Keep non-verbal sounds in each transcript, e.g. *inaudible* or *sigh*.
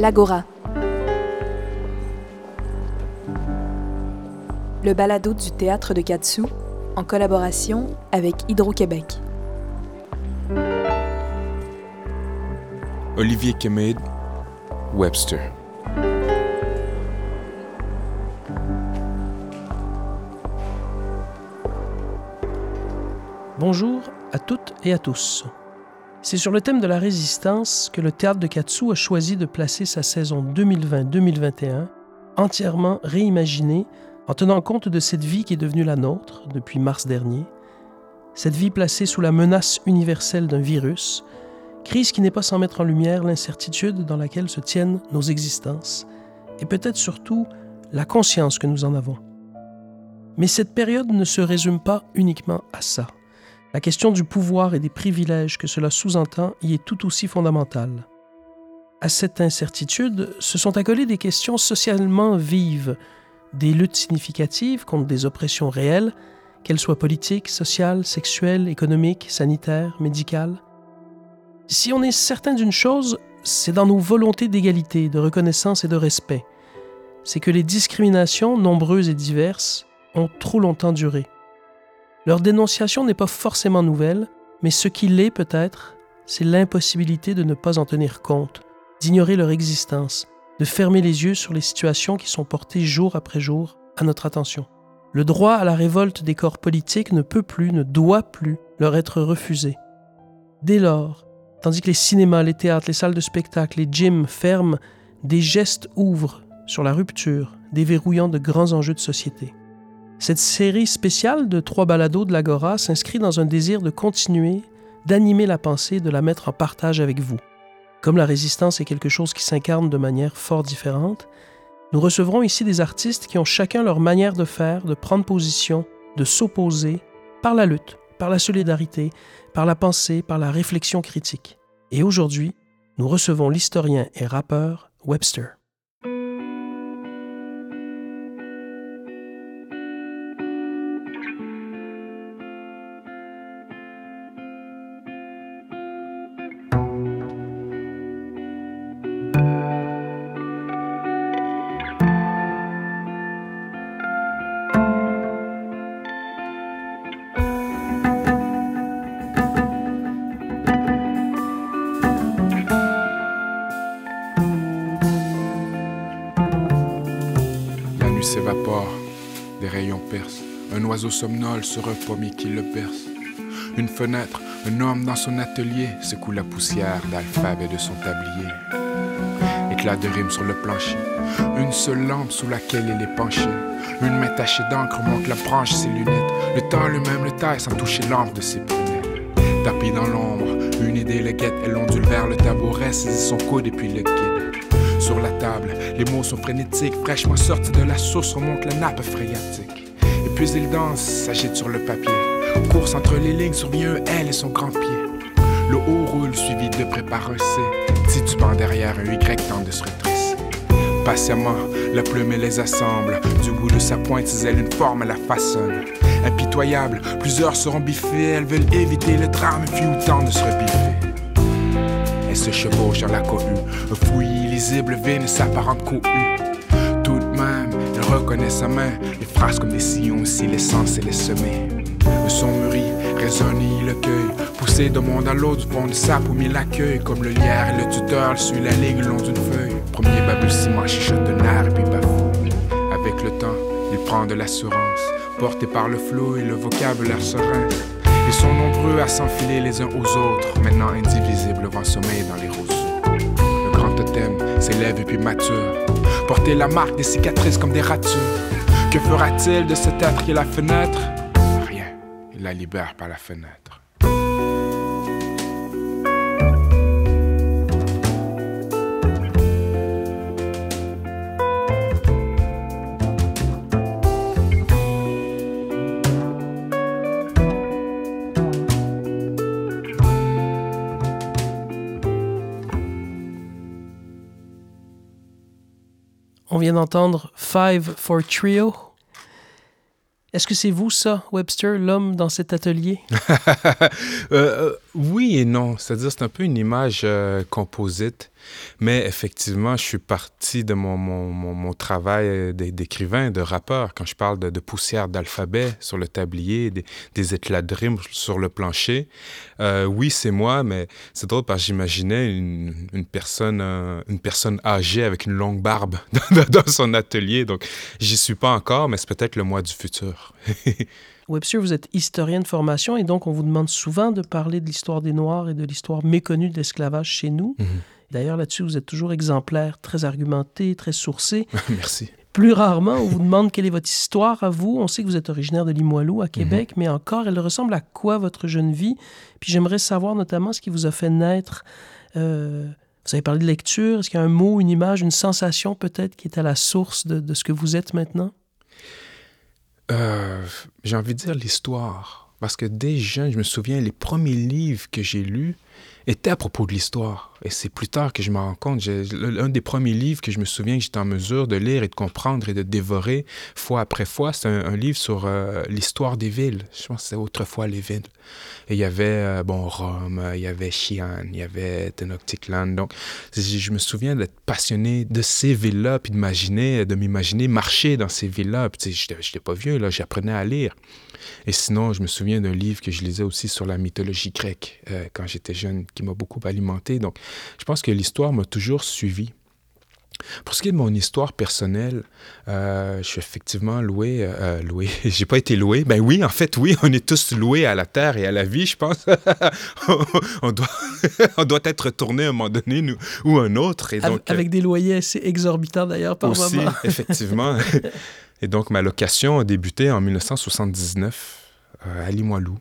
L'Agora. Le balado du théâtre de Katsu en collaboration avec Hydro-Québec. Olivier Kemed, Webster. Bonjour à toutes et à tous. C'est sur le thème de la résistance que le théâtre de Katsu a choisi de placer sa saison 2020-2021 entièrement réimaginée en tenant compte de cette vie qui est devenue la nôtre depuis mars dernier, cette vie placée sous la menace universelle d'un virus, crise qui n'est pas sans mettre en lumière l'incertitude dans laquelle se tiennent nos existences et peut-être surtout la conscience que nous en avons. Mais cette période ne se résume pas uniquement à ça. La question du pouvoir et des privilèges que cela sous-entend y est tout aussi fondamentale. À cette incertitude se sont accolées des questions socialement vives, des luttes significatives contre des oppressions réelles, qu'elles soient politiques, sociales, sexuelles, économiques, sanitaires, médicales. Si on est certain d'une chose, c'est dans nos volontés d'égalité, de reconnaissance et de respect. C'est que les discriminations, nombreuses et diverses, ont trop longtemps duré. Leur dénonciation n'est pas forcément nouvelle, mais ce qui l'est peut-être, c'est l'impossibilité de ne pas en tenir compte, d'ignorer leur existence, de fermer les yeux sur les situations qui sont portées jour après jour à notre attention. Le droit à la révolte des corps politiques ne peut plus, ne doit plus leur être refusé. Dès lors, tandis que les cinémas, les théâtres, les salles de spectacle, les gyms ferment, des gestes ouvrent sur la rupture, déverrouillant de grands enjeux de société. Cette série spéciale de trois balados de l'Agora s'inscrit dans un désir de continuer, d'animer la pensée, de la mettre en partage avec vous. Comme la résistance est quelque chose qui s'incarne de manière fort différente, nous recevrons ici des artistes qui ont chacun leur manière de faire, de prendre position, de s'opposer par la lutte, par la solidarité, par la pensée, par la réflexion critique. Et aujourd'hui, nous recevons l'historien et rappeur Webster. Oiseau somnole sur un pommier qui le perce. Une fenêtre, un homme dans son atelier secoue la poussière d'alphabet de son tablier. Éclat de rime sur le plancher, une seule lampe sous laquelle il est penché. Une main tachée d'encre monte la branche ses lunettes. Le temps lui-même le taille sans toucher l'ample de ses prunelles. Tapis dans l'ombre, une idée le guette, elle ondule vers le tabouret, saisit son coude et puis le guide sur la table. Les mots sont frénétiques, fraîchement sortis de la source, remonte la nappe phréatique. Puis il danse, s'agite sur le papier. Course entre les lignes, survient L et son grand pied. Le haut roule, suivi de près par un C. Derrière un Y tente de se retresser. Patiemment, la plume les assemble. Du bout de sa pointe, elle une forme la façonne. Impitoyable, plusieurs seront biffés. Elles veulent éviter le drame, puis autant de se rebiffer. Elle se chevauche dans la cohue. Un fouillis illisible vine s'apparente cohue. Reconnaît sa main. Les phrases comme des sillons si l'essence et les semer. Le son mûrit, résonne, il le. Poussé d'un monde à l'autre, du fond de sape où l'accueil. Comme le lierre et le tuteur, suit la ligne le long d'une feuille. Premier balbutiement, chichote de nerf et puis bafouille. Avec le temps, il prend de l'assurance. Porté par le flot et le vocabulaire serein. Ils sont nombreux à s'enfiler les uns aux autres, maintenant indivisibles vent sommeil dans les roseaux. Le grand totem s'élève et puis mature, porter la marque des cicatrices comme des ratures. Que fera-t-il de cet être qui est la fenêtre? Rien, il la libère par la fenêtre. Vient d'entendre Five for Trio. Est-ce que c'est vous, ça, Webster, l'homme dans cet atelier? *laughs* *laughs* euh, Oui et non. C'est-à-dire, c'est un peu une image euh, composite. Mais effectivement, je suis parti de mon, mon, mon, travail d'écrivain, de rappeur. Quand je parle de, de poussière d'alphabet sur le tablier, des, des éclats de rimes sur le plancher, euh, oui, c'est moi, mais c'est drôle parce que j'imaginais une, une, personne, euh, une personne âgée avec une longue barbe *laughs* dans, dans son atelier. Donc, j'y suis pas encore, mais c'est peut-être le mois du futur. *laughs* Webster, vous êtes historien de formation et donc on vous demande souvent de parler de l'histoire des Noirs et de l'histoire méconnue de l'esclavage chez nous. -hmm. D'ailleurs, là-dessus, vous êtes toujours exemplaire, très argumenté, très sourcé. *laughs* Merci. Plus rarement, on vous demande quelle est votre histoire à vous. On sait que vous êtes originaire de Limoilou, à Québec, mm -hmm. mais encore, elle ressemble à quoi votre jeune vie? Puis j'aimerais savoir notamment ce qui vous a fait naître. Euh, vous avez parlé de lecture. Est-ce qu'il y a un mot, une image, une sensation peut-être qui est à la source de, de ce que vous êtes maintenant? J'ai envie de dire l'histoire. Parce que dès je me souviens, les premiers livres que j'ai lus étaient à propos de l'histoire. Et c'est plus tard que je me rends compte. Un des premiers livres que je me souviens que j'étais en mesure de lire et de comprendre et de dévorer fois après fois, c'est un, un, livre sur euh, l'histoire des villes. Je pense que c'est autrefois les villes. Et il y avait, euh, bon, Rome, il y avait Xi'an, il y avait Tenochtitlan. Donc, je me souviens d'être passionné de ces villes-là, puis d'imaginer, de m'imaginer marcher dans ces villes-là. Puis, je n'étais pas vieux, là, j'apprenais à lire. Et sinon, je me souviens d'un livre que je lisais aussi sur la mythologie grecque euh, quand j'étais jeune, qui m'a beaucoup alimenté. Donc, je pense que l'histoire m'a toujours suivi. Pour ce qui est de mon histoire personnelle, euh, je suis effectivement loué. Euh, loué. *laughs* J'ai pas été loué. Ben oui, en fait, oui, on est tous loués à la terre et à la vie, je pense. *laughs* on, doit, *laughs* on doit être retourné à un moment donné nous, ou un autre. Et donc, avec, avec des loyers assez exorbitants d'ailleurs par aussi, moment. effectivement. Et donc, ma location a débuté en 1979 euh, à Limoilou.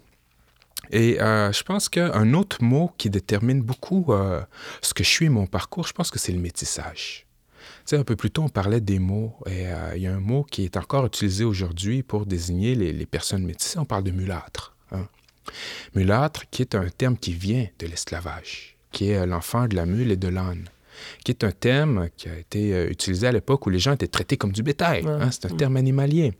Et euh, je pense qu'un autre mot qui détermine beaucoup euh, ce que je suis et mon parcours, je pense que c'est le métissage. Tu sais, un peu plus tôt, on parlait des mots. Et euh, il y a un mot qui est encore utilisé aujourd'hui pour désigner les, les, personnes métissées. On parle de mulâtre. Hein? Mulâtre, qui est un terme qui vient de l'esclavage, qui est l'enfant de la mule et de l'âne qui est un terme qui a été utilisé à l'époque où les gens étaient traités comme du bétail. Ouais. Hein, c'est un mmh. terme animalier.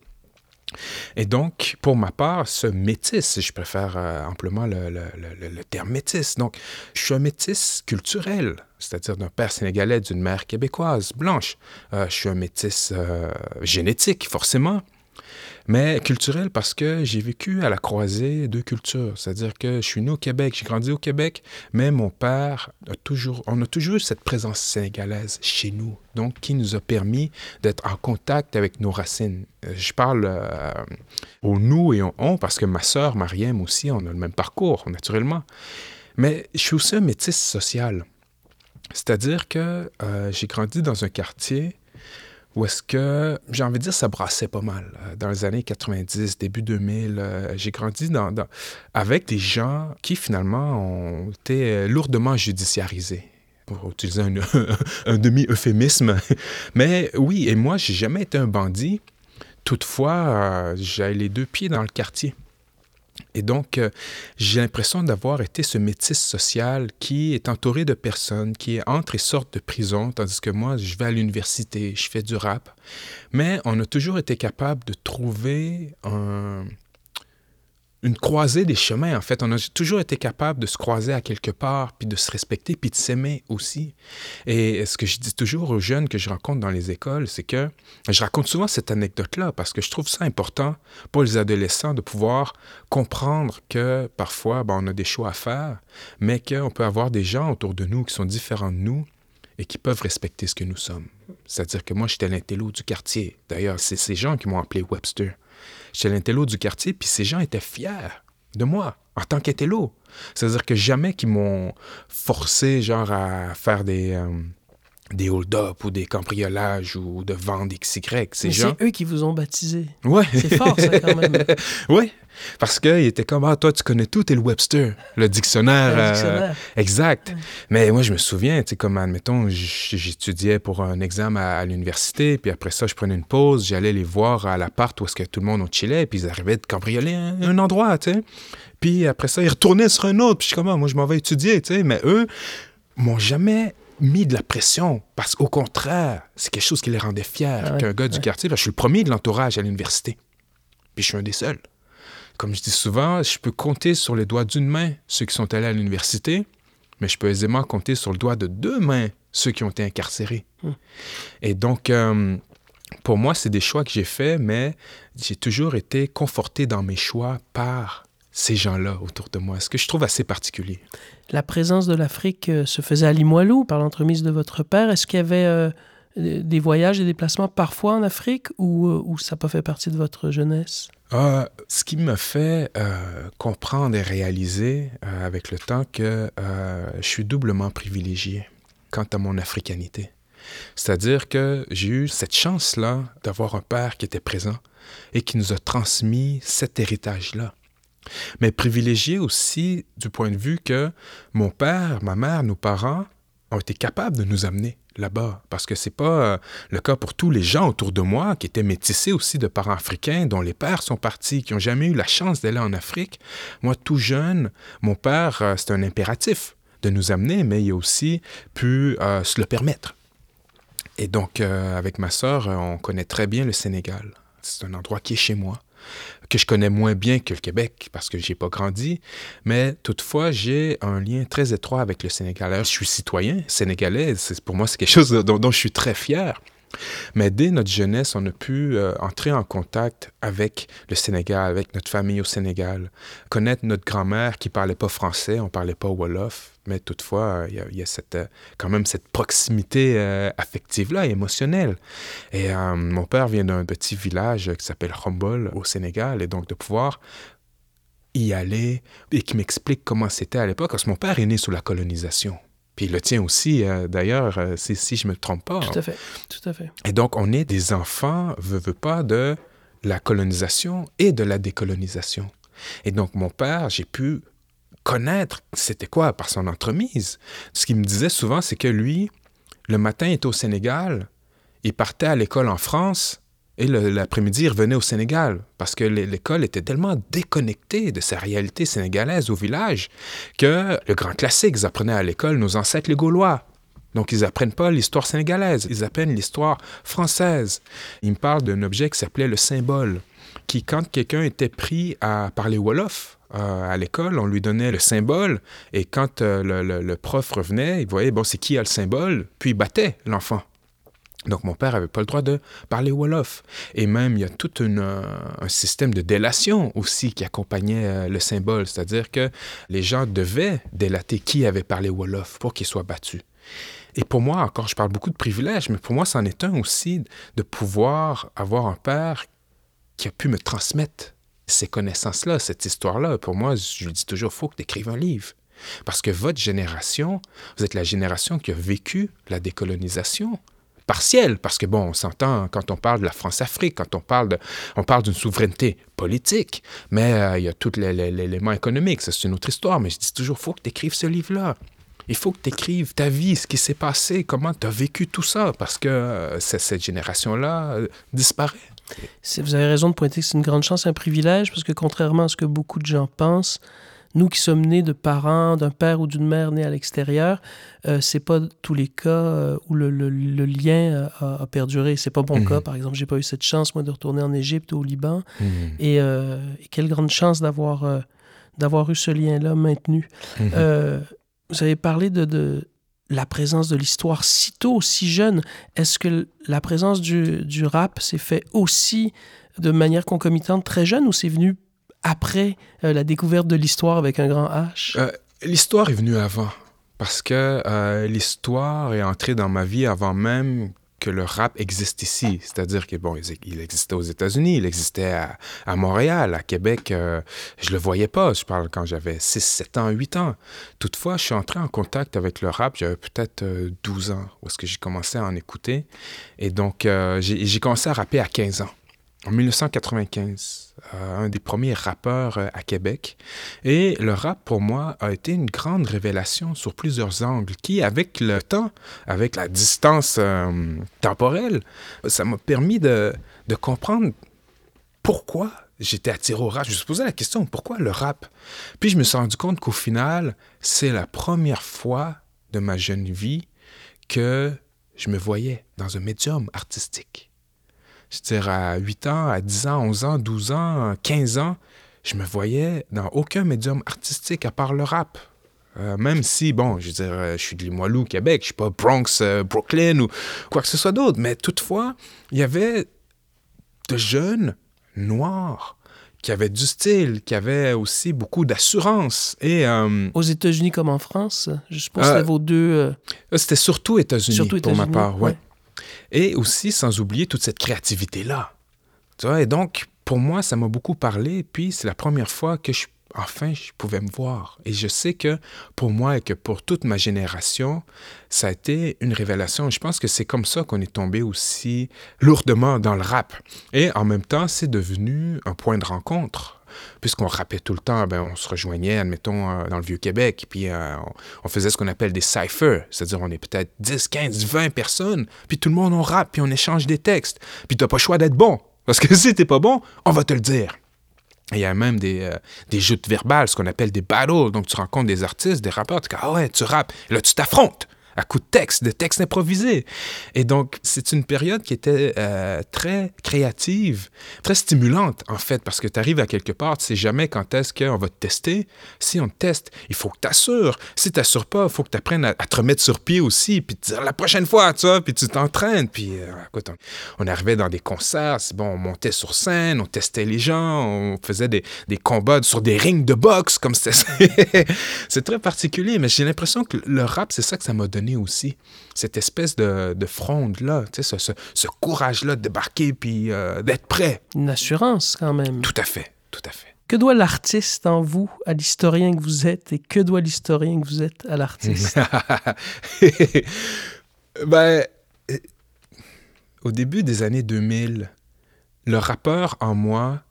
Et donc, pour ma part, ce métis, je préfère euh, amplement le, terme métis. Donc, je suis un métis culturel, c'est-à-dire d'un père sénégalais, d'une mère québécoise, blanche. Euh, je suis un métis euh, génétique, forcément mais culturel parce que j'ai vécu à la croisée deux cultures. C'est-à-dire que je suis né au Québec, j'ai grandi au Québec, mais mon père a toujours, on a toujours eu cette présence sénégalaise chez nous, donc qui nous a permis d'être en contact avec nos racines. Je parle euh, au nous et au on parce que ma sœur Mariam aussi, on a le même parcours, naturellement. Mais je suis aussi un métis social. C'est-à-dire que euh, j'ai grandi dans un quartier où est-ce que, j'ai envie de dire, ça brassait pas mal. Dans les années 90, début 2000, euh, j'ai grandi dans, avec des gens qui, finalement, ont été lourdement judiciarisés pour utiliser *laughs* un, demi-euphémisme. Mais oui, et moi, j'ai jamais été un bandit. Toutefois, euh, j'ai les deux pieds dans le quartier. Et donc, euh, j'ai l'impression d'avoir été ce métis social qui est entouré de personnes qui entrent et sortent de prison, tandis que moi, je vais à l'université, je fais du rap. Mais on a toujours été capable de trouver un, une croisée des chemins, en fait. On a toujours été capable de se croiser à quelque part, puis de se respecter, puis de s'aimer aussi. Et ce que je dis toujours aux jeunes que je rencontre dans les écoles, c'est que je raconte souvent cette anecdote-là parce que je trouve ça important pour les adolescents de pouvoir comprendre que parfois, ben, on a des choix à faire, mais qu'on peut avoir des gens autour de nous qui sont différents de nous et qui peuvent respecter ce que nous sommes. C'est-à-dire que moi, j'étais l'intello du quartier. D'ailleurs, c'est ces gens qui m'ont appelé Webster. J'étais l'intello du quartier, puis ces gens étaient fiers de moi en tant qu'intello. C'est-à-dire que jamais qu'ils m'ont forcé, genre, à faire des, euh, des hold-up ou des cambriolages ou de vendre XY. Ces gens... C'est eux qui vous ont baptisé. Ouais. C'est fort, ça, quand même. *laughs* oui. Parce qu'il était comme, ah, toi, tu connais tout, t'es le Webster, le dictionnaire. Le dictionnaire. Euh, exact. Ouais. Mais moi, je me souviens, tu sais, comme, admettons, j'étudiais pour un examen à, à l'université, puis après ça, je prenais une pause, j'allais les voir à l'appart où est-ce que tout le monde chillait, puis ils arrivaient de cambrioler un, un endroit, tu sais. Puis après ça, ils retournaient sur un autre, puis je suis comme, ah, moi, je m'en vais étudier, tu sais. Mais eux m'ont jamais mis de la pression parce qu'au contraire, c'est quelque chose qui les rendait fiers ah ouais, qu'un gars ouais. du quartier. je suis le premier de l'entourage à l'université. Puis je suis un des seuls. comme je dis souvent, je peux compter sur les doigts d'une main ceux qui sont allés à l'université, mais je peux aisément compter sur le doigt de deux mains ceux qui ont été incarcérés. Hmm. Et donc, euh, pour moi, c'est des choix que j'ai faits, mais j'ai toujours été conforté dans mes choix par ces gens-là autour de moi, ce que je trouve assez particulier? La présence de l'Afrique euh, se faisait à Limoilou par l'entremise de votre père. Est-ce qu'il y avait euh, des voyages, des déplacements parfois en Afrique ou, euh, ou ça n'a pas fait partie de votre jeunesse? Euh, ce qui me fait comprendre et réaliser avec le temps que je suis doublement privilégié quant à mon africanité. C'est-à-dire que j'ai eu cette chance-là d'avoir un père qui était présent et qui nous a transmis cet héritage-là. Mais privilégié aussi du point de vue que mon père, ma mère, nos parents ont été capables de nous amener là-bas. Parce que c'est pas euh, le cas pour tous les gens autour de moi qui étaient métissés aussi de parents africains, dont les pères sont partis, qui n'ont jamais eu la chance d'aller en Afrique. Moi, tout jeune, mon père, euh, c'était un impératif de nous amener, mais il a aussi pu euh, se le permettre. Et donc, avec ma sœur, on connaît très bien le Sénégal. C'est un endroit qui est chez moi, que je connais moins bien que le Québec parce que j'ai pas grandi, mais toutefois, j'ai un lien très étroit avec le Sénégal. Je suis citoyen sénégalais, pour moi, c'est quelque chose dont je suis très fier. Mais dès notre jeunesse, on a pu euh, entrer en contact avec le Sénégal, avec notre famille au Sénégal, connaître notre grand-mère qui parlait pas français, on parlait pas wolof, mais toutefois, il y a, cette, euh, quand même cette proximité euh, affective-là, émotionnelle. Et mon père vient d'un petit village qui s'appelle Khombol au Sénégal, et donc de pouvoir y aller et qui m'explique comment c'était à l'époque, parce que mon père est né sous la colonisation. Puis le tien aussi, euh, d'ailleurs, euh, si, si je me trompe pas. Tout à fait, tout à fait. Et donc, on est des enfants, veut, veut pas, de la colonisation et de la décolonisation. Et donc, mon père, j'ai pu connaître c'était quoi par son entremise. Ce qu'il me disait souvent, c'est que lui, le matin, il était au Sénégal, il partait à l'école en France, et l'après-midi, il revenait au Sénégal, parce que l'é- l'école était tellement déconnectée de sa réalité sénégalaise au village que le grand classique, ils apprenaient à l'école nos ancêtres les Gaulois. Donc, ils apprennent pas l'histoire sénégalaise, ils apprennent l'histoire française. Il me parle d'un objet qui s'appelait le symbole, qui, quand quelqu'un était pris à parler Wolof, euh, à l'école, on lui donnait le symbole, et quand euh, le, le- le prof revenait, il voyait, bon, c'est qui a le symbole, puis il battait l'enfant. Donc, mon père n'avait pas le droit de parler Wolof. Et même, il y a tout euh, un système de délation aussi qui accompagnait euh, le symbole, c'est-à-dire que les gens devaient délater qui avait parlé Wolof pour qu'il soit battu. Et pour moi, encore, je parle beaucoup de privilèges, mais pour moi, c'en est un aussi de pouvoir avoir un père qui a pu me transmettre ces connaissances-là, cette histoire-là. Pour moi, je lui dis toujours, il faut que tu écrives un livre. Parce que votre génération, vous êtes la génération qui a vécu la décolonisation partielle, parce que bon, on s'entend quand on parle de la France-Afrique, quand on parle de, on parle d'une souveraineté politique, mais euh, il y a tout l'é- l'é- l'élément économique, ça c'est une autre histoire, mais je dis toujours, faut que tu écrives ce livre-là. Il faut que tu écrives ta vie, ce qui s'est passé, comment tu as vécu tout ça, parce que euh, cette génération-là euh, disparaît. Vous avez raison de pointer que c'est une grande chance, un privilège, parce que contrairement à ce que beaucoup de gens pensent, nous qui sommes nés de parents, d'un père ou d'une mère nés à l'extérieur, euh, c'est pas tous les cas euh, où le, le- le lien euh, a, a perduré. C'est pas mon Mhm. cas, par exemple. J'ai pas eu cette chance, moi, de retourner en Égypte ou au Liban. Mhm. Et, euh, et quelle grande chance d'avoir d'avoir eu ce lien-là maintenu. Mhm. Vous avez parlé de, de la présence de l'histoire si tôt, si jeune. Est-ce que la présence du, du rap s'est fait aussi de manière concomitante très jeune ou c'est venu après euh, la découverte de l'histoire avec un grand H? Euh, L'histoire est venue avant, parce que euh, l'histoire est entrée dans ma vie avant même que le rap existe ici. C'est-à-dire que, bon, il existait aux États-Unis, il existait à, Montréal, à Québec, euh, je le voyais pas. Je parle quand j'avais 6, 7 ans, 8 ans. Toutefois, je suis entré en contact avec le rap, j'avais peut-être euh, 12 ans, où est-ce que j'ai commencé à en écouter. Et donc, j'ai commencé à rapper à 15 ans, en 1995. euh, un des premiers rappeurs euh, à Québec. Et le rap, pour moi, a été une grande révélation sur plusieurs angles qui, avec le temps, avec la distance euh, temporelle, ça m'a permis de, de comprendre pourquoi j'étais attiré au rap. Je me suis posé la question, pourquoi le rap? Puis je me suis rendu compte qu'au final, c'est la première fois de ma jeune vie que je me voyais dans un médium artistique. Je veux dire, à 8 ans, à 10 ans, 11 ans, 12 ans, 15 ans, je me voyais dans aucun médium artistique à part le rap. Euh, même si, bon, je veux dire, euh, je suis de Limoilou, Québec, je suis pas Bronx, euh, Brooklyn ou quoi que ce soit d'autre, mais toutefois, il y avait de jeunes noirs qui avaient du style, qui avaient aussi beaucoup d'assurance. Et aux États-Unis comme en France, je suppose que c'était vos deux. C'était surtout États-Unis pour ma part, ouais. Et aussi, sans oublier toute cette créativité là. Tu vois, et donc pour moi, ça m'a beaucoup parlé. Puis c'est la première fois que je enfin, je pouvais me voir. Et je sais que pour moi et que pour toute ma génération, ça a été une révélation. Je pense que c'est comme ça qu'on est tombé aussi lourdement dans le rap. Et en même temps, c'est devenu un point de rencontre. Puisqu'on rappait tout le temps, ben, on se rejoignait, admettons, euh, dans le Vieux-Québec, puis euh, on, faisait ce qu'on appelle des cyphers, c'est-à-dire on est peut-être 10, 15, 20 personnes, puis tout le monde on rappe, puis on échange des textes, puis t'as pas le choix d'être bon, parce que *laughs* si t'es pas bon, on va te le dire. Il y a même des, euh, des joutes verbales, ce qu'on appelle des battles. Donc, tu rencontres des artistes, des rappeurs, tu dis Ah ouais, tu rappes. Là, tu t'affrontes à coup de texte, de textes improvisés. Et donc, c'est une période qui était euh, très créative, très stimulante, en fait, parce que tu arrives à quelque part, tu sais jamais quand est-ce qu'on va te tester. Si on te teste, il faut que tu assures. Si tu n'assures pas, il faut que tu apprennes à, te remettre sur pied aussi, puis te dire la prochaine fois, tu vois, puis tu t'entraînes. Puis, euh, écoute, on, arrivait dans des concerts, bon, on montait sur scène, on testait les gens, on faisait des, des combats sur des rings de boxe, comme c'était. *laughs* c'est très particulier, mais j'ai l'impression que le rap, c'est ça que ça m'a donné aussi. Cette espèce de, fronde-là, ce, ce, courage-là de débarquer puis euh, d'être prêt. Une assurance quand même. Tout à fait, tout à fait. Que doit l'artiste en vous à l'historien que vous êtes et que doit l'historien que vous êtes à l'artiste? *laughs* ben, euh, au début des années 2000, le rappeur en moi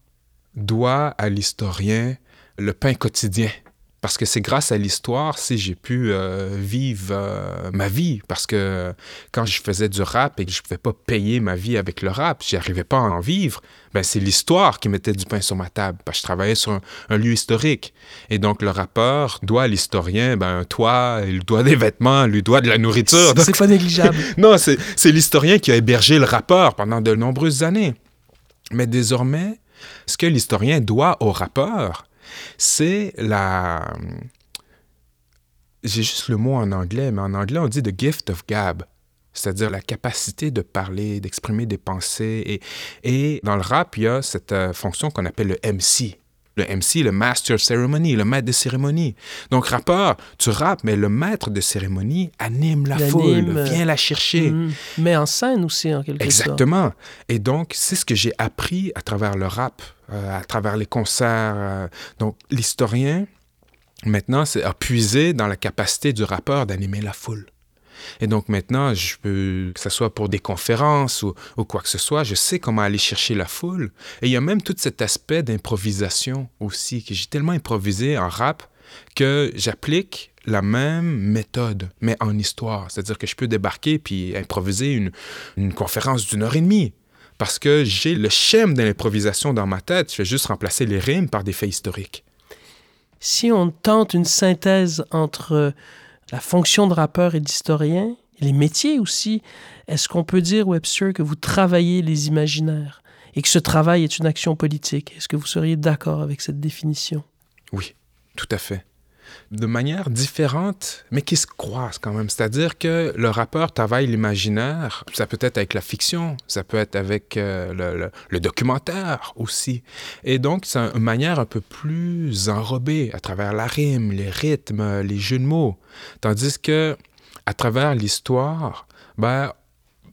doit à l'historien le pain quotidien parce que c'est grâce à l'histoire si j'ai pu euh, vivre euh, ma vie. Parce que quand je faisais du rap et que je ne pouvais pas payer ma vie avec le rap, je n'arrivais pas à en vivre, ben c'est l'histoire qui mettait du pain sur ma table. Parce que je travaillais sur un, lieu historique. Et donc le rappeur doit à l'historien ben, un toit, il doit des vêtements, il lui doit de la nourriture. C'est pas négligeable. *laughs* non, c'est l'historien qui a hébergé le rappeur pendant de nombreuses années. Mais désormais, ce que l'historien doit au rappeur, c'est la... J'ai juste le mot en anglais, mais en anglais, on dit the gift of gab, c'est-à-dire la capacité de parler, d'exprimer des pensées. Et, dans le rap, il y a cette euh, fonction qu'on appelle le MC. Le MC, le Master of Ceremony, le maître de cérémonie. Donc, rappeur, tu rappes, mais le maître de cérémonie anime la foule, vient la chercher. Mm. mais en scène aussi, en quelque sorte. Exactement. Et donc, c'est ce que j'ai appris à travers le rap. Euh, à travers les concerts. Euh, donc, l'historien, maintenant, a puisé dans la capacité du rappeur d'animer la foule. Et donc maintenant, je peux, que ce soit pour des conférences ou, quoi que ce soit, je sais comment aller chercher la foule. Et il y a même tout cet aspect d'improvisation aussi, que j'ai tellement improvisé en rap que j'applique la même méthode, mais en histoire. C'est-à-dire que je peux débarquer puis improviser une, une conférence d'une heure et demie parce que j'ai le schème de l'improvisation dans ma tête. Je vais juste remplacer les rimes par des faits historiques. Si on tente une synthèse entre la fonction de rappeur et d'historien, les métiers aussi, est-ce qu'on peut dire, Webster, que vous travaillez les imaginaires et que ce travail est une action politique? Est-ce que vous seriez d'accord avec cette définition? Oui, tout à fait de manière différente, mais qui se croisent quand même. C'est-à-dire que le rappeur travaille l'imaginaire, ça peut être avec la fiction, ça peut être avec euh, le, documentaire aussi. Et donc, c'est une manière un peu plus enrobée à travers la rime, les rythmes, les jeux de mots. Tandis que, à travers l'histoire, ben,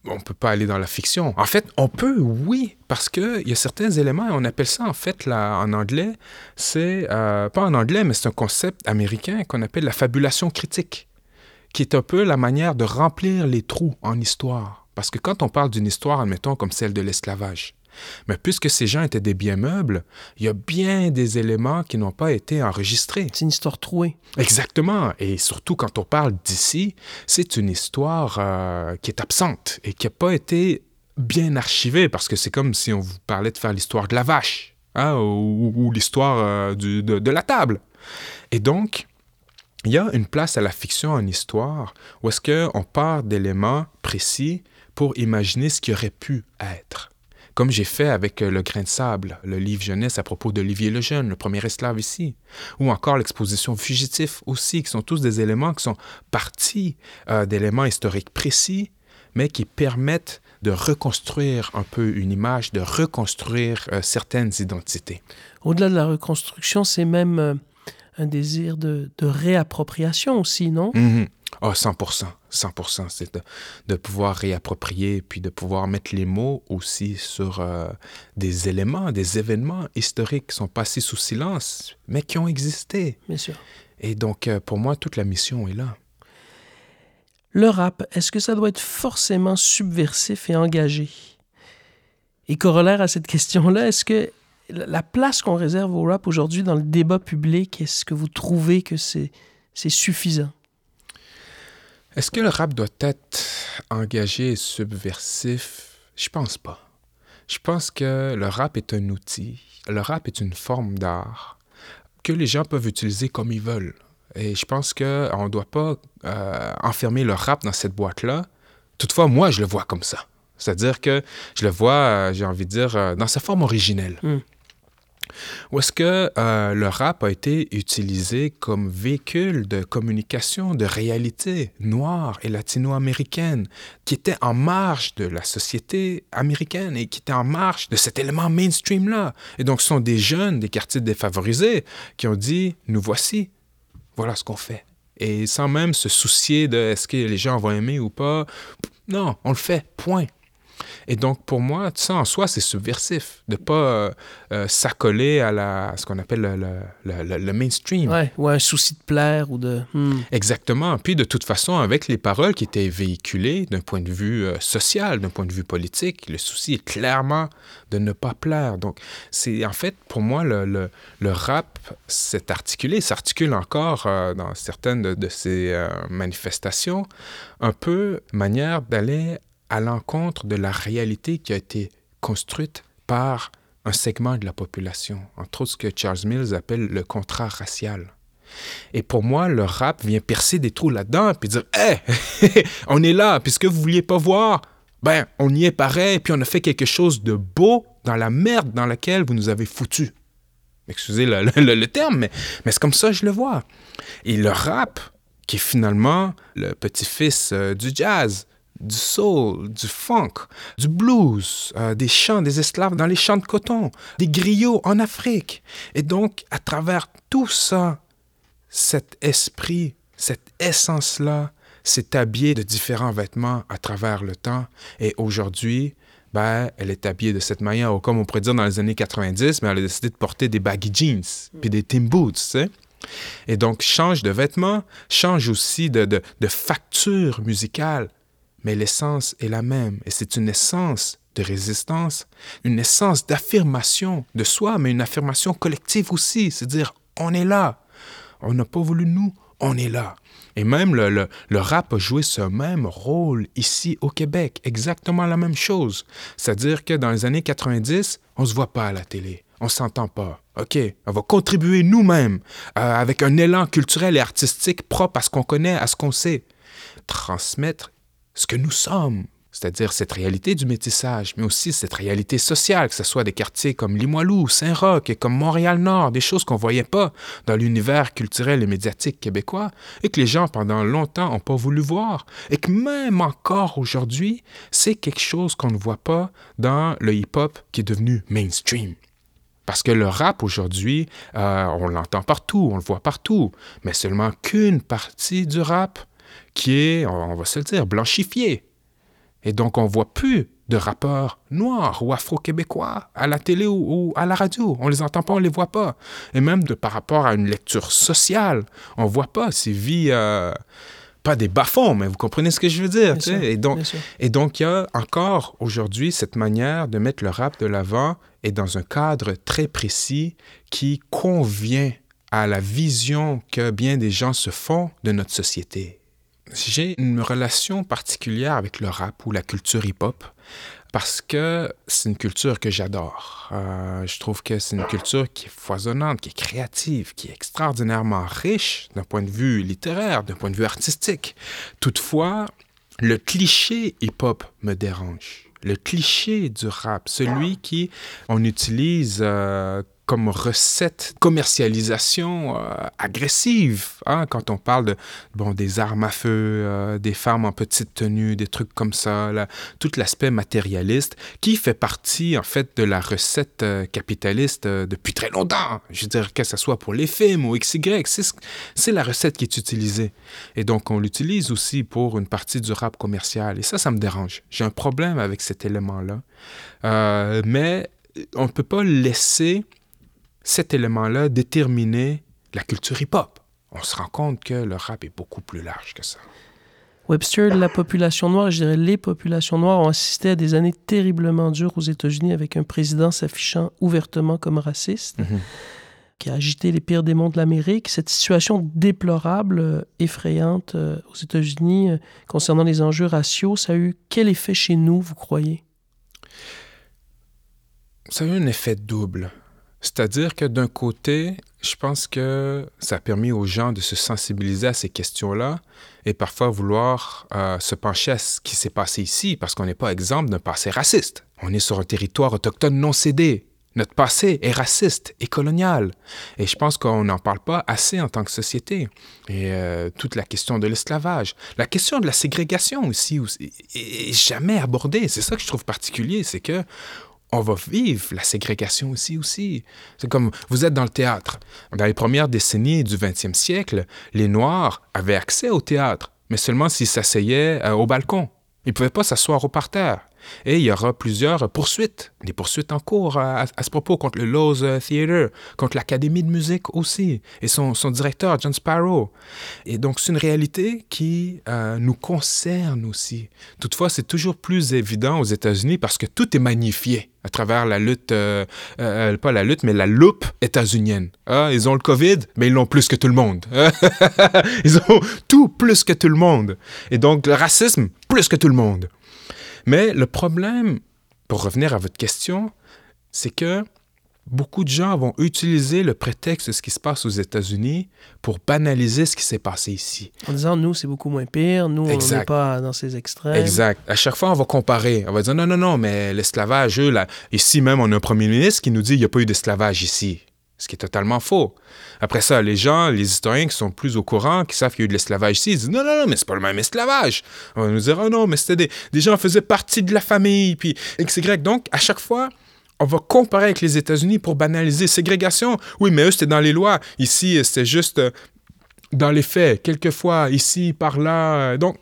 on peut pas aller dans la fiction. En fait, on peut, oui, parce qu'il y a certains éléments, on appelle ça en fait en anglais, c'est, euh, pas en anglais, mais c'est un concept américain qu'on appelle la fabulation critique, qui est un peu la manière de remplir les trous en histoire. Parce que quand on parle d'une histoire, admettons, comme celle de l'esclavage, mais puisque ces gens étaient des biens meubles, il y a bien des éléments qui n'ont pas été enregistrés. C'est une histoire trouée. Exactement. Et surtout quand on parle d'ici, c'est une histoire euh, qui est absente et qui n'a pas été bien archivée parce que c'est comme si on vous parlait de faire l'histoire de la vache hein, ou, l'histoire euh, de, de la table. Et donc, il y a une place à la fiction en histoire où est-ce qu'on part d'éléments précis pour imaginer ce qui aurait pu être. Comme j'ai fait avec euh, Le Grain de Sable, le livre jeunesse à propos d'Olivier Lejeune, le premier esclave ici, ou encore l'exposition Fugitif aussi, qui sont tous des éléments qui sont partis euh, d'éléments historiques précis, mais qui permettent de reconstruire un peu une image, de reconstruire euh, certaines identités. Au-delà de la reconstruction, c'est même euh, un désir de, de réappropriation aussi, non? Mhm. Oh, 100%. 100%. C'est de, de pouvoir réapproprier, puis de pouvoir mettre les mots aussi sur euh, des éléments, des événements historiques qui sont passés sous silence, mais qui ont existé. Bien sûr. Et donc, euh, pour moi, toute la mission est là. Le rap, est-ce que ça doit être forcément subversif et engagé? Et corollaire à cette question-là, est-ce que la la place qu'on réserve au rap aujourd'hui dans le débat public, est-ce que vous trouvez que c'est c'est suffisant? Est-ce que le rap doit être engagé et subversif? Je pense pas. Je pense que le rap est un outil. Le rap est une forme d'art que les gens peuvent utiliser comme ils veulent. Et je pense qu'on ne doit pas euh, enfermer le rap dans cette boîte-là. Toutefois, moi, je le vois comme ça. C'est-à-dire que je le vois, euh, j'ai envie de dire, euh, dans sa forme originelle. Mm. Ou est-ce que euh, le rap a été utilisé comme véhicule de communication, de réalité noire et latino-américaine, qui était en marge de la société américaine et qui était en marge de cet élément mainstream-là? Et donc, ce sont des jeunes des quartiers défavorisés qui ont dit, nous voici, voilà ce qu'on fait. Et sans même se soucier de est-ce que les gens vont aimer ou pas, non, on le fait, point. Et donc, pour moi, ça en soi, c'est subversif, de ne pas euh, euh, s'accoler à, la, à ce qu'on appelle le, le- le- mainstream. ouais, Ou un souci de plaire ou de... Hmm. Exactement. Puis, de toute façon, avec les paroles qui étaient véhiculées d'un point de vue euh, social, d'un point de vue politique, le souci est clairement de ne pas plaire. Donc, c'est en fait, pour moi, le, le- le rap s'est articulé, s'articule encore euh, dans certaines de, de ces manifestations, un peu manière d'aller à l'encontre de la réalité qui a été construite par un segment de la population, entre autres ce que Charles Mills appelle le contrat racial. Et pour moi, le rap vient percer des trous là-dedans puis dire Hé, *laughs* on est là, puis ce que vous vouliez pas voir, ben, on y est pareil, puis on a fait quelque chose de beau dans la merde dans laquelle vous nous avez foutu. Excusez le, terme, mais, mais c'est comme ça que je le vois. Et le rap, qui est finalement le petit-fils euh, du jazz, du soul, du funk, du blues, euh, des chants des esclaves dans les champs de coton, des griots en Afrique. Et donc, à travers tout ça, cet esprit, cette essence-là s'est habillée de différents vêtements à travers le temps. Et aujourd'hui, ben, elle est habillée de cette manière, ou comme on pourrait dire dans les années 90, mais elle a décidé de porter des baggy jeans, puis des Tim Boots, tu sais. Et donc, change de vêtements, change aussi de, de, de facture musicale, mais l'essence est la même. Et c'est une essence de résistance, une essence d'affirmation de soi, mais une affirmation collective aussi. C'est dire, on est là. On n'a pas voulu nous, on est là. Et même le, le, le rap a joué ce même rôle ici au Québec, exactement la même chose. C'est-à-dire que dans les années 90, on se voit pas à la télé, on s'entend pas. OK, on va contribuer nous-mêmes euh, avec un élan culturel et artistique propre à ce qu'on connaît, à ce qu'on sait. Transmettre ce que nous sommes, c'est-à-dire cette réalité du métissage, mais aussi cette réalité sociale, que ce soit des quartiers comme Limoilou, Saint-Roch et comme Montréal-Nord, des choses qu'on voyait pas dans l'univers culturel et médiatique québécois, et que les gens pendant longtemps n'ont pas voulu voir, et que même encore aujourd'hui, c'est quelque chose qu'on ne voit pas dans le hip-hop qui est devenu mainstream. Parce que le rap aujourd'hui, euh, on l'entend partout, on le voit partout, mais seulement qu'une partie du rap qui est, on va se le dire, blanchifiée. Et donc, on voit plus de rappeurs noirs ou afro-québécois à la télé ou, ou à la radio. On les entend pas, on les voit pas. Et même de, par rapport à une lecture sociale, on voit pas ces vies, euh, pas des bas-fonds, mais vous comprenez ce que je veux dire. Sûr. Et donc, et donc, il y a encore aujourd'hui cette manière de mettre le rap de l'avant et dans un cadre très précis qui convient à la vision que bien des gens se font de notre société. J'ai une relation particulière avec le rap ou la culture hip-hop parce que c'est une culture que j'adore. Euh, je trouve que c'est une culture qui est foisonnante, qui est créative, qui est extraordinairement riche d'un point de vue littéraire, d'un point de vue artistique. Toutefois, le cliché hip-hop me dérange. le cliché du rap, celui qui on utilise euh, comme recette commercialisation euh, agressive hein, quand on parle de bon des armes à feu euh, des femmes en petite tenue des trucs comme ça là, tout l'aspect matérialiste qui fait partie en fait de la recette euh, capitaliste depuis très longtemps. Je veux dire que ce soit pour les films ou XY c'est la recette qui est utilisée. Et donc on l'utilise aussi pour une partie du rap commercial. Et ça ça me dérange. J'ai un problème avec cet élément là mais on ne peut pas laisser cet élément-là déterminait la culture hip-hop. On se rend compte que le rap est beaucoup plus large que ça. Webster, la population noire, je dirais les populations noires ont assisté à des années terriblement dures aux États-Unis avec un président s'affichant ouvertement comme raciste, mm -hmm. qui a agité les pires démons de l'Amérique. Cette situation déplorable, euh, effrayante euh, aux États-Unis euh, concernant les enjeux raciaux, ça a eu quel effet chez nous, vous croyez? Ça a eu un effet double. C'est-à-dire que d'un côté, je pense que ça a permis aux gens de se sensibiliser à ces questions-là et parfois vouloir euh, se pencher à ce qui s'est passé ici, parce qu'on n'est pas exemple d'un passé raciste. On est sur un territoire autochtone non cédé. Notre passé est raciste et colonial. Et je pense qu'on n'en parle pas assez en tant que société. Et euh, toute la question de l'esclavage, la question de la ségrégation aussi, est jamais abordée. C'est ça que je trouve particulier, c'est que on va vivre la ségrégation aussi aussi. C'est comme vous êtes dans le théâtre. Dans les premières décennies du 20e siècle, les Noirs avaient accès au théâtre, mais seulement s'ils s'asseyaient euh, au balcon. Ils ne pouvaient pas s'asseoir au parterre. Et il y aura plusieurs poursuites, des poursuites en cours à, ce propos contre le Lowe's Theatre, contre l'Académie de musique aussi, et son, son, directeur, John Sparrow. Et donc, c'est une réalité qui euh, nous concerne aussi. Toutefois, c'est toujours plus évident aux États-Unis parce que tout est magnifié à travers la lutte, euh, euh, pas la lutte, mais la loupe états-unienne. Ah, ils ont le COVID, mais ils l'ont plus que tout le monde. *laughs* ils ont tout plus que tout le monde. Et donc, le racisme, plus que tout le monde. Mais le problème, pour revenir à votre question, c'est que beaucoup de gens vont utiliser le prétexte de ce qui se passe aux États-Unis pour banaliser ce qui s'est passé ici. En disant, nous, c'est beaucoup moins pire, nous, exact. on n'est pas dans ces extrêmes. Exact. À chaque fois, on va comparer. On va dire, non, non, non, mais l'esclavage, eux, là, ici même, on a un premier ministre qui nous dit, il n'y a pas eu d'esclavage ici. Ce qui est totalement faux. Après ça, les gens, les historiens qui sont plus au courant, qui savent qu'il y a eu de l'esclavage ici, ils disent non, non, non, mais c'est pas le même esclavage. On va nous dire, oh non, mais c'était des, des gens qui faisaient partie de la famille, puis XY. Donc, à chaque fois, on va comparer avec les États-Unis pour banaliser. Ségrégation, oui, mais eux, c'était dans les lois. Ici, c'était juste dans les faits. Quelquefois, ici, par là. Donc,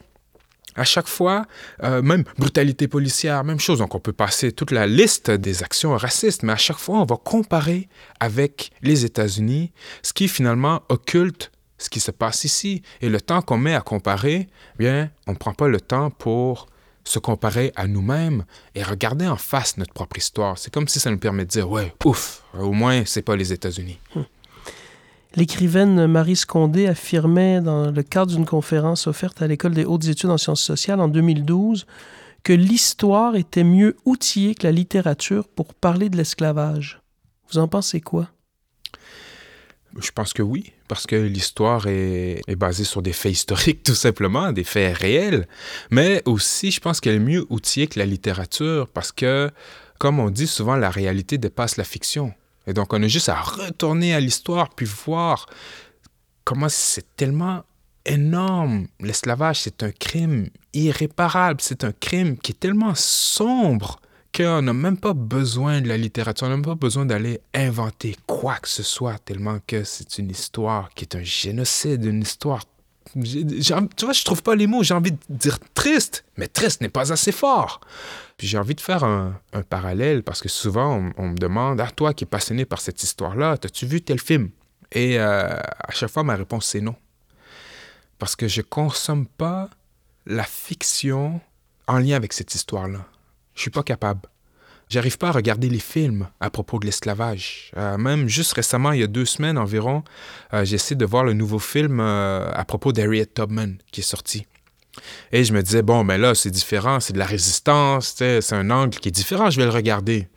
à chaque fois, euh, même brutalité policière, même chose. Donc, on peut passer toute la liste des actions racistes, mais à chaque fois, on va comparer avec les États-Unis, ce qui finalement occulte ce qui se passe ici. Et le temps qu'on met à comparer, bien, on ne prend pas le temps pour se comparer à nous-mêmes et regarder en face notre propre histoire. C'est comme si ça nous permet de dire, ouais, ouf, au moins, c'est pas les États-Unis. Hum. L'écrivaine Marie Scondé affirmait dans le cadre d'une conférence offerte à l'École des hautes études en sciences sociales en 2012 que l'histoire était mieux outillée que la littérature pour parler de l'esclavage. Vous en pensez quoi? Je pense que oui, parce que l'histoire est, basée sur des faits historiques, *laughs* tout simplement, des faits réels. Mais aussi, je pense qu'elle est mieux outillée que la littérature, parce que, comme on dit souvent, la réalité dépasse la fiction. Et donc, on a juste à retourner à l'histoire puis voir comment c'est tellement énorme. L'esclavage, c'est un crime irréparable. C'est un crime qui est tellement sombre qu'on n'a même pas besoin de la littérature, on n'a même pas besoin d'aller inventer quoi que ce soit, tellement que c'est une histoire qui est un génocide, une histoire. Tu vois, je trouve pas les mots, j'ai envie de dire triste, mais triste n'est pas assez fort. Puis j'ai envie de faire un, parallèle parce que souvent on, me demande Ah, toi qui es passionné par cette histoire-là, as-tu vu tel film? Et euh, à chaque fois, ma réponse c'est non. Parce que je consomme pas la fiction en lien avec cette histoire-là. Je suis pas capable. J'arrive pas à regarder les films à propos de l'esclavage. Euh, même juste récemment, il y a deux semaines environ, euh, j'ai essayé de voir le nouveau film euh, à propos d'Harriet Tubman qui est sorti. Et je me disais, bon, mais là, c'est différent, c'est de la résistance, c'est un angle qui est différent, je vais le regarder.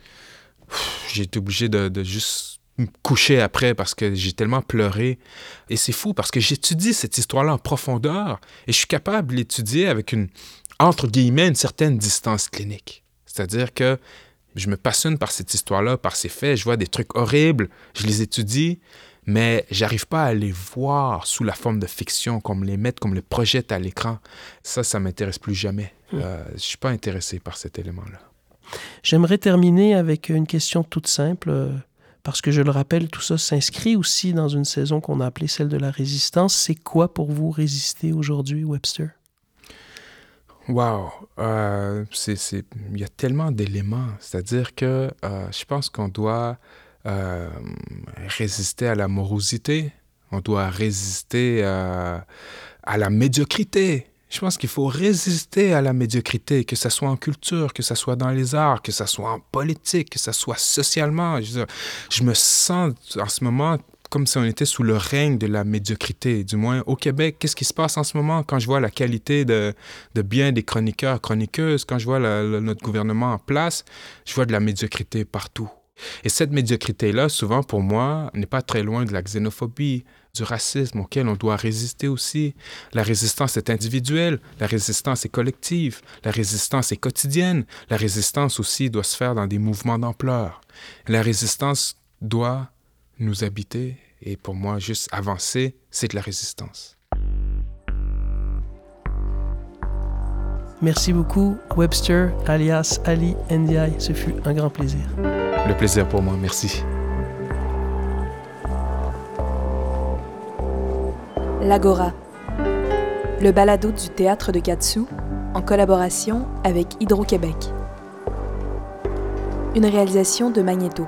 J'ai été obligé de, de juste me coucher après parce que j'ai tellement pleuré. Et c'est fou parce que j'étudie cette histoire-là en profondeur et je suis capable de l'étudier avec une, entre guillemets, une certaine distance clinique. C'est-à-dire que je me passionne par cette histoire-là, par ces faits. Je vois des trucs horribles, je les étudie, mais j'arrive pas à les voir sous la forme de fiction, comme les mettre, comme les projette à l'écran. Ça, ça m'intéresse plus jamais. Je hmm. euh, je suis pas intéressé par cet élément-là. J'aimerais terminer avec une question toute simple, euh, parce que je le rappelle, tout ça s'inscrit aussi dans une saison qu'on a appelée celle de la résistance. C'est quoi pour vous résister aujourd'hui, Webster? Wow, euh, il y a tellement d'éléments. C'est-à-dire que euh, je pense qu'on doit euh, résister à la morosité, on doit résister à la médiocrité. Je pense qu'il faut résister à la médiocrité, que ce soit en culture, que ce soit dans les arts, que ce soit en politique, que ce soit socialement. je me sens en ce moment comme si on était sous le règne de la médiocrité. Du moins, au Québec, qu'est-ce qui se passe en ce moment? Quand je vois la qualité de, bien des chroniqueurs, chroniqueuses, quand je vois notre gouvernement en place, je vois de la médiocrité partout. Et cette médiocrité-là, souvent pour moi, n'est pas très loin de la xénophobie, du racisme auquel on doit résister aussi. La résistance est individuelle, la résistance est collective, la résistance est quotidienne, la résistance aussi doit se faire dans des mouvements d'ampleur. La résistance doit nous habiter et pour moi, juste avancer, c'est de la résistance. Merci beaucoup, Webster, alias Ali Ndiaye. Ce fut un grand plaisir. Le plaisir pour moi, merci. L'Agora, le balado du théâtre de Katsu, en collaboration avec Hydro-Québec. Une réalisation de Magnéto.